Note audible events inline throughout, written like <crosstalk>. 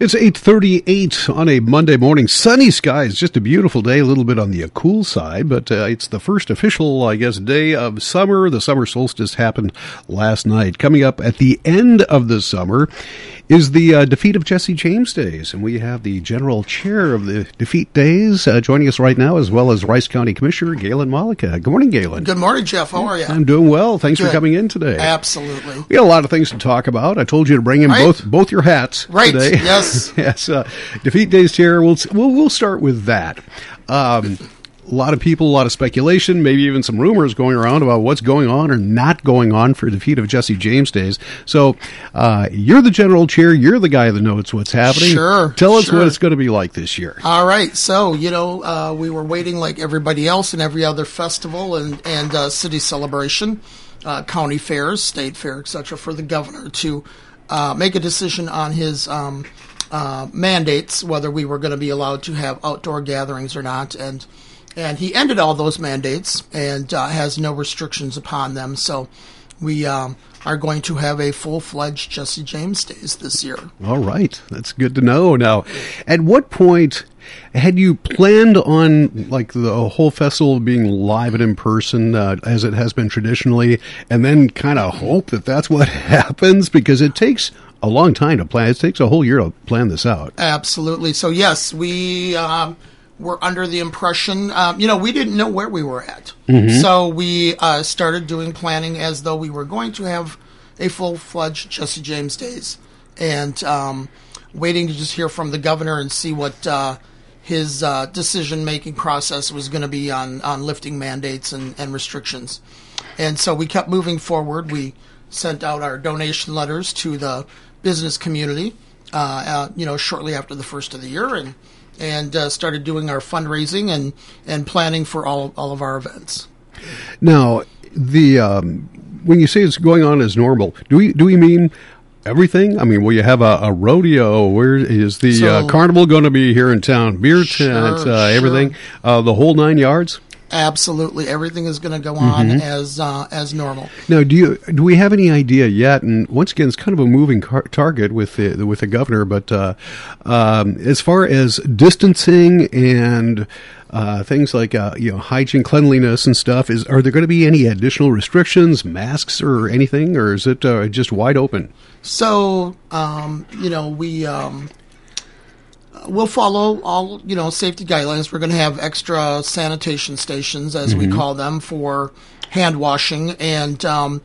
It's 8:38 on a Monday morning. Sunny skies, just a beautiful day, a little bit on the cool side, but uh, it's the first official, I guess, day of summer. The summer solstice happened last night. Coming up at the end of the summer is the uh, defeat of Jesse James Days, and we have the general chair of the defeat days uh, joining us right now, as well as Rice County Commissioner Galen Malecha. Good morning, Galen. Good morning, Jeff. How are you? I'm doing well. Thanks Good. for coming in today. Absolutely. We got a lot of things to talk about. I told you to bring in Right. both both your hats Right. today. Yes. <laughs> yes. Uh, defeat days chair. We'll, we'll we'll start with that. Um, a lot of people, a lot of speculation, maybe even some rumors going around about what's going on or not going on for the defeat of Jesse James days. So, uh, you're the general chair. You're the guy that knows what's happening. Sure, Tell us sure. what it's going to be like this year. All right. So, you know, uh, we were waiting like everybody else in every other festival and, and uh, city celebration, uh, county fairs, state fair, etc., for the governor to uh, make a decision on his um, uh, mandates, whether we were going to be allowed to have outdoor gatherings or not. And and he ended all those mandates and uh, has no restrictions upon them. So we um, are going to have a full fledged Jesse James Days this year. All right, that's good to know. Now, at what point had you planned on like the whole festival being live and in person, uh, as it has been traditionally, and then kind of hope that that's what <laughs> happens because it takes a long time to plan. It takes a whole year to plan this out. Absolutely. So yes, we um, were under the impression, um, you know, we didn't know where we were at. So we uh, started doing planning as though we were going to have a full fledged Jesse James Days, and um, waiting to just hear from the governor and see what uh, his uh, decision making process was going to be on on lifting mandates and, and restrictions. And so we kept moving forward. We sent out our donation letters to the business community, uh, uh, you know, shortly after the first of the year, and and uh, started doing our fundraising and and planning for all all of our events. Now, the um, when you say it's going on as normal, do we do we mean? Everything. I mean, will you have a, a rodeo? Where is the uh, carnival going to be here in town? Beer Sure, tent, uh, sure. everything, uh, the whole nine yards. Absolutely, everything is going to go on as uh, as normal. Now, do you do we have any idea yet? And once again, it's kind of a moving car- target with the with the governor. But uh, um, as far as distancing and uh, things like uh, you know hygiene, cleanliness, and stuff, is are there going to be any additional restrictions, masks, or anything, or is it uh, just wide open? So, um, you know, we um, we'll follow all you know safety guidelines. We're going to have extra sanitation stations, as we call them, for hand washing and um,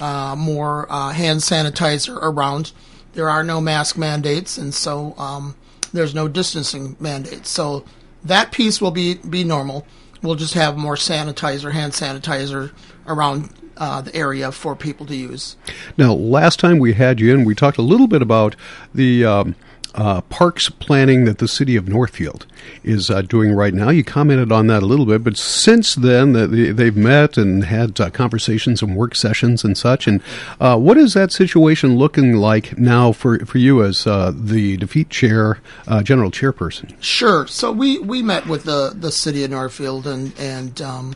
uh, more uh, hand sanitizer around. There are no mask mandates, and so um, there's no distancing mandates. So that piece will be be normal. We'll just have more sanitizer, hand sanitizer around uh, the area for people to use. Now, last time we had you in, we talked a little bit about the um, uh, parks planning that the city of Northfield is uh, doing right now. You commented on that a little bit, but since then, the, the, they've met and had uh, conversations and work sessions and such. And uh, what is that situation looking like now for, for you as uh, the defeat chair, uh, general chairperson? Sure. So we, we met with the, the city of Northfield and and um,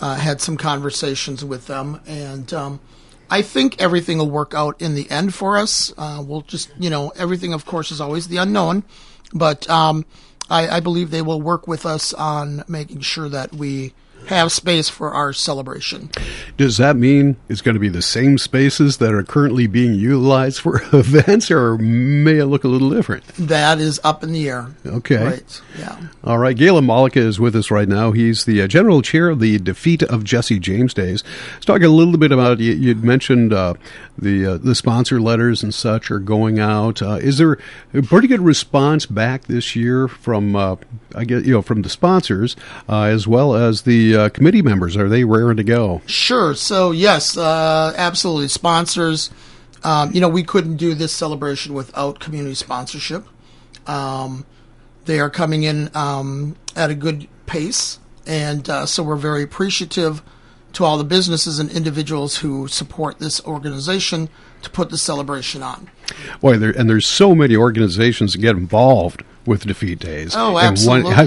had some conversations with them, and um, I think everything will work out in the end for us. Uh, we'll just you know everything, of course, is always the unknown, but um, I, I believe they will work with us on making sure that we have space for our celebration. Does that mean it's going to be the same spaces that are currently being utilized for <laughs> events, or may it look a little different? That is up in the air. Okay. Right. Yeah. All right, Galen Malecha is with us right now. He's the uh, general chair of the defeat of Jesse James Days. Let's talk a little bit about you. You'd mentioned uh, the uh, the sponsor letters and such are going out. Uh, is there a pretty good response back this year from uh, I guess you know from the sponsors uh, as well as the uh, committee members? Are they raring to go? Sure. So yes, uh, absolutely. Sponsors. Um, you know, we couldn't do this celebration without community sponsorship. Um, they are coming in um, at a good pace, and uh, so we're very appreciative to all the businesses and individuals who support this organization to put the celebration on. Boy, there, and there's so many organizations that get involved with defeat days. Oh, <laughs> absolutely. I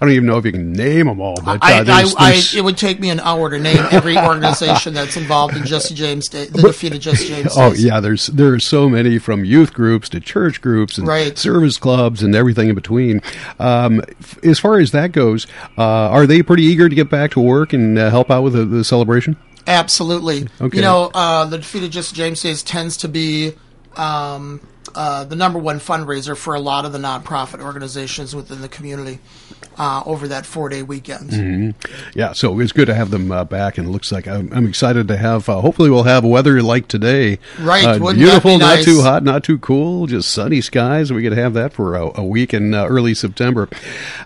don't even know if you can name them all, but uh, I, I, there's- I, there's- it would take me an hour to name every <laughs> organization that's involved in Jesse James Day, the defeat of Jesse James. Oh Days. yeah, there's there are so many from youth groups to church groups and Right. service clubs and everything in between. Um, f- as far as that goes, uh, are they pretty eager to get back to work and uh, help out with the, the celebration? Absolutely. Okay. You know, uh, the defeat of Jesse James Days tends to be um, uh, the number one fundraiser for a lot of the nonprofit organizations within the community uh, over that four day weekend. Mm-hmm. Yeah, so it's good to have them uh, back, and it looks like I'm, I'm excited to have. Uh, hopefully, we'll have weather like today. Right, uh, beautiful, be not too hot, not too cool, just sunny skies. We could have that for a, a week in uh, early September.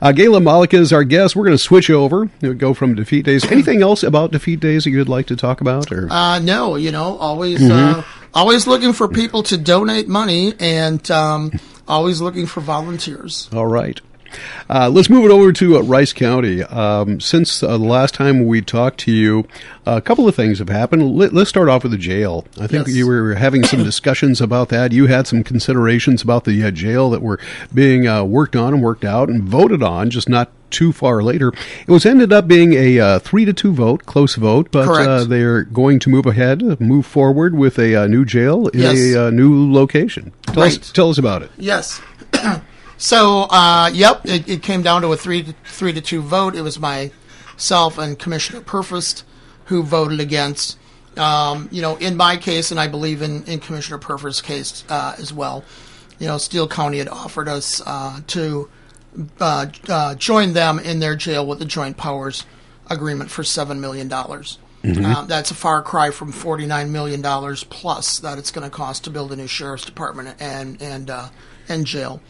Uh, Galen Malecha is our guest. We're going to switch over, go from defeat days. Anything else about defeat days that you'd like to talk about? Or Uh, no, you know, always, Mm-hmm. Always looking for people to donate money and um, always looking for volunteers. All right. Uh, let's move it over to uh, Rice County. Um, since uh, the last time we talked to you, a couple of things have happened. Let, let's start off with the jail. I think Yes. you were having some discussions about that. You had some considerations about the uh, jail that were being uh, worked on and worked out and voted on, just not too far later. It was ended up being a uh, three to two vote, close vote, but uh, they're going to move ahead, move forward with a uh, new jail in Yes. a uh, new location. Tell us, tell us about it. Yes. <clears throat> so, uh, yep, it, it came down to a three to, three to two vote. It was myself and Commissioner Purfeerst who voted against. Um, you know, in my case, and I believe in, in Commissioner Purfeerst's case uh, as well, you know, Steele County had offered us uh, to uh, uh, join them in their jail with the joint powers agreement for $7 million. Uh, that's a far cry from $49 million plus that it's going to cost to build a new sheriff's department and, and, uh, and jail.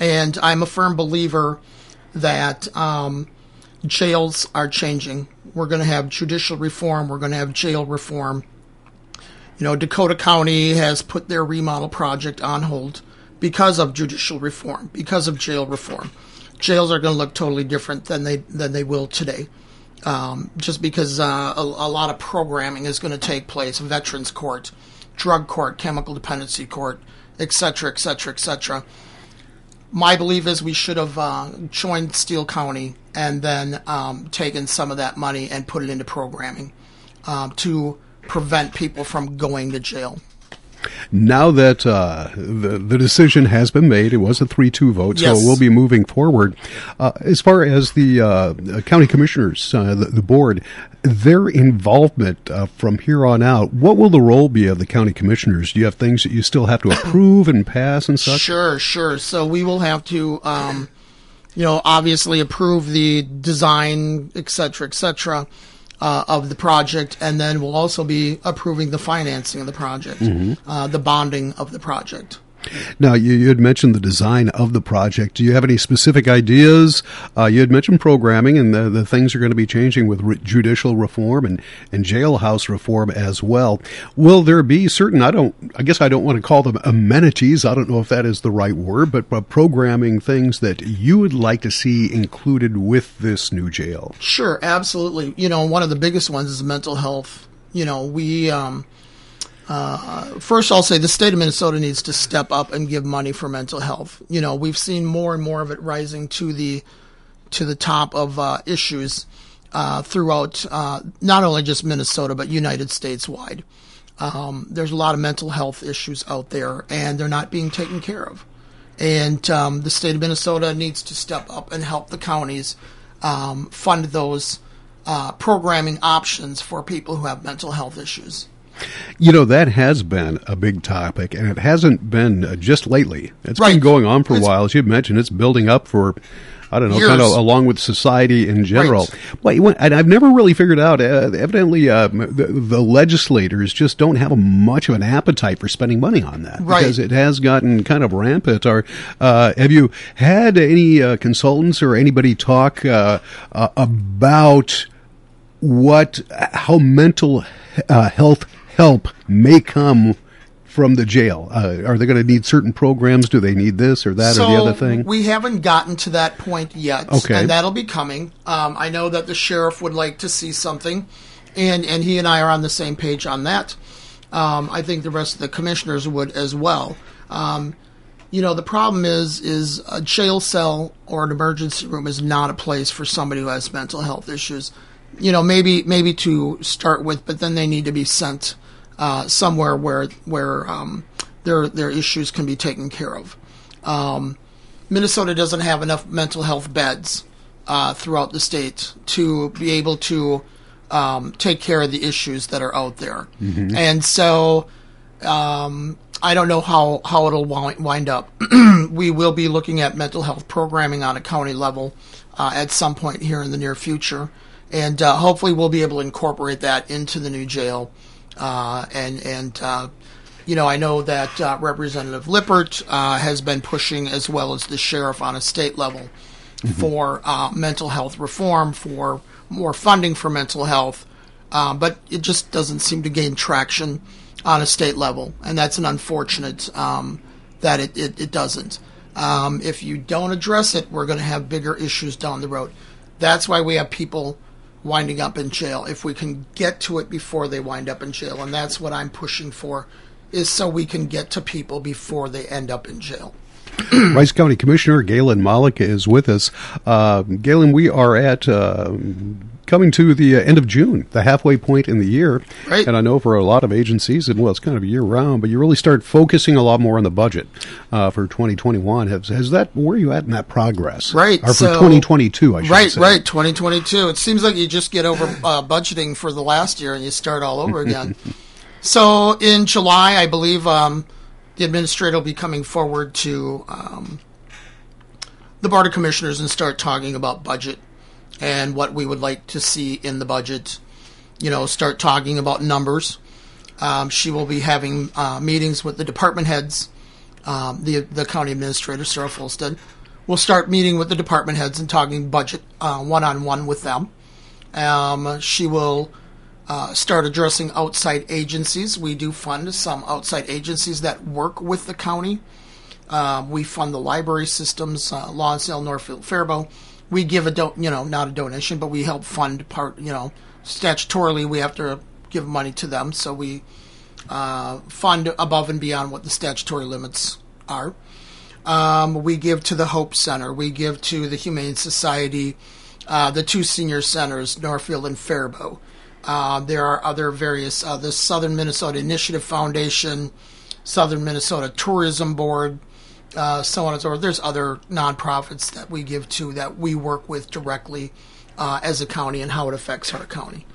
And I'm a firm believer that um, jails are changing. We're going to have judicial reform, we're going to have jail reform. You know, Dakota County has put their remodel project on hold because of judicial reform, because of jail reform. Jails are going to look totally different than they than they will today, um, just because uh, a, a lot of programming is going to take place. Veterans court, drug court, chemical dependency court, et cetera, et cetera, et cetera. My belief is we should have uh, joined Steele County and then um, taken some of that money and put it into programming um, to prevent people from going to jail. Now that uh, the the decision has been made, it was a three-two vote, Yes. so we'll be moving forward. Uh, as far as the uh, county commissioners, uh, the, the board, their involvement uh, from here on out, what will the role be of the county commissioners? Do you have things that you still have to approve and pass and such? Sure, sure. So we will have to, um, you know, obviously approve the design, et cetera, et cetera, uh, of the project, and then we'll also be approving the financing of the project, uh, the bonding of the project. Now, you, you had mentioned the design of the project. Do you have any specific ideas? Uh, you had mentioned programming, and the, the things are going to be changing with re- judicial reform and, and jailhouse reform as well. Will there be certain, I don't, I guess I don't want to call them amenities. I don't know if that is the right word, but, but programming things that you would like to see included with this new jail? Sure, absolutely. You know, one of the biggest ones is mental health. You know, we um, uh, first I'll say the state of Minnesota needs to step up and give money for mental health. You know, we've seen more and more of it rising to the to the top of uh, issues uh, throughout uh, not only just Minnesota but United States wide. Um, there's a lot of mental health issues out there, and they're not being taken care of. And um, the state of Minnesota needs to step up and help the counties um, fund those uh, programming options for people who have mental health issues. You know, that has been a big topic, and it hasn't been uh, just lately. It's been going on for a while. As you mentioned, it's building up for, I don't know, Years. kind of along with society in general. Right. Well, and I've never really figured out, uh, evidently, uh, the, the legislators just don't have much of an appetite for spending money on that. Right. Because it has gotten kind of rampant. Or, uh, have you had any uh, consultants or anybody talk uh, uh, about what how mental uh, health help may come from the jail. Uh, are they going to need certain programs? Do they need this or that or the other thing? We haven't gotten to that point yet. Okay. And that'll be coming. Um, I know that the sheriff would like to see something, and, and he and I are on the same page on that. Um, I think the rest of the commissioners would as well. Um, you know, the problem is is a jail cell or an emergency room is not a place for somebody who has mental health issues. You know, maybe maybe to start with, but then they need to be sent uh, somewhere where where um, their their issues can be taken care of. Um, Minnesota doesn't have enough mental health beds uh, throughout the state to be able to um, take care of the issues that are out there, and so um, I don't know how, how it'll wind up. <clears throat> we will be looking at mental health programming on a county level uh, at some point here in the near future, and uh, hopefully we'll be able to incorporate that into the new jail. Uh, and and uh, you know, I know that uh, Representative Lippert uh, has been pushing, as well as the sheriff on a state level, for uh, mental health reform, for more funding for mental health, uh, but it just doesn't seem to gain traction on a state level, and that's an unfortunate um, that it, it, it doesn't. Um, if you don't address it, we're going to have bigger issues down the road. That's why we have people winding up in jail. If we can get to it before they wind up in jail, and that's what I'm pushing for, is so we can get to people before they end up in jail. <clears throat> Rice County Commissioner Galen Malecha is with us. Uh, Galen, we are at uh, coming to the uh, end of June, the halfway point in the year. Right. And I know for a lot of agencies, and well, it's kind of year round, but you really start focusing a lot more on the budget uh, for 2021. Has, has that, where are you at in that progress? Right, Or for so- 2022, I should Right, say. right. 2022. It seems like you just get over uh, budgeting for the last year and you start all over <laughs> again. so in July, I believe um, the administrator will be coming forward to um, the Board of Commissioners and start talking about budget and what we would like to see in the budget. You know, start talking about numbers. Um, she will be having uh, meetings with the department heads. Um, the the county administrator, Sarah Folsted, will start meeting with the department heads and talking budget one on one with them. Um, she will uh, start addressing outside agencies. We do fund some outside agencies that work with the county. Um, we fund the library systems, uh, Lonsdale, Northfield, Faribault. We give a do- you know not a donation, but we help fund part. You know, statutorily we have to give money to them, so we uh, fund above and beyond what the statutory limits are. Um, we give to the Hope Center. We give to the Humane Society, uh, the two senior centers, Norfield and Faribault. Uh, there are other various, uh, the Southern Minnesota Initiative Foundation, Southern Minnesota Tourism Board, uh, so on and so forth. There's other nonprofits that we give to that we work with directly uh, as a county and how it affects our county.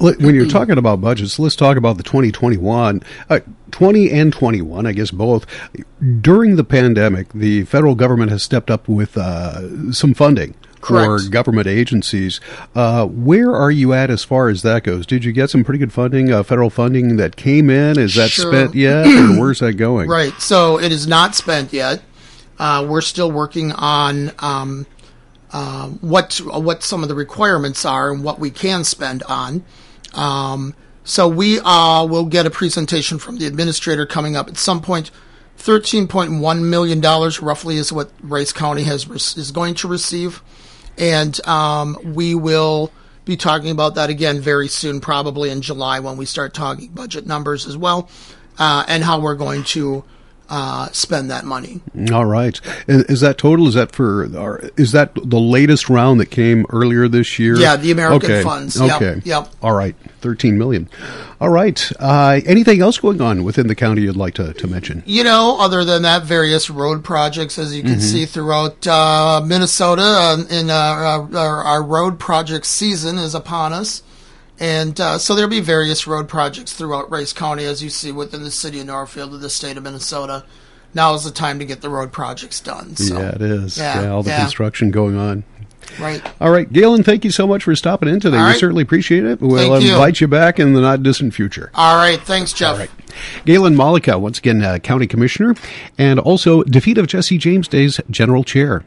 When you're talking about budgets, let's talk about the 2021, uh, 20 and 21, I guess both. During the pandemic, the federal government has stepped up with uh, some funding for Correct. government agencies. Uh, where are you at as far as that goes? Did you get some pretty good funding, uh, federal funding that came in? Is that Sure. spent yet, or <clears throat> where's that going? Right. So it is not spent yet. Uh, we're still working on um, uh, what what some of the requirements are and what we can spend on. Um, so we uh, will get a presentation from the administrator coming up at some point. Thirteen point one million dollars, roughly, is what Rice County has is going to receive, and um, we will be talking about that again very soon, probably in July when we start talking budget numbers as well, uh, and how we're going to uh, spend that money. All right. Is, is that total? Is that for? Or is that the latest round that came earlier this year? Yeah, the American okay. funds. Okay. yep. All right. Thirteen million. All right. Uh, anything else going on within the county you'd like to, to mention? You know, other than that, various road projects, as you can see throughout uh, Minnesota, uh, in uh, our, our, our road project season is upon us. And uh, so there'll be various road projects throughout Rice County, as you see within the city of Norfield of the state of Minnesota. Now is the time to get the road projects done. So, yeah, it is. Yeah, Yeah, all the yeah. construction going on. right. All right, Galen, thank you so much for stopping in today. All We right. certainly appreciate it. We'll Thank you. invite you back in the not distant future. All right. Thanks, Jeff. All right. Galen Malecha, once again, uh, County Commissioner, and also defeat of Jesse James Day's General Chair.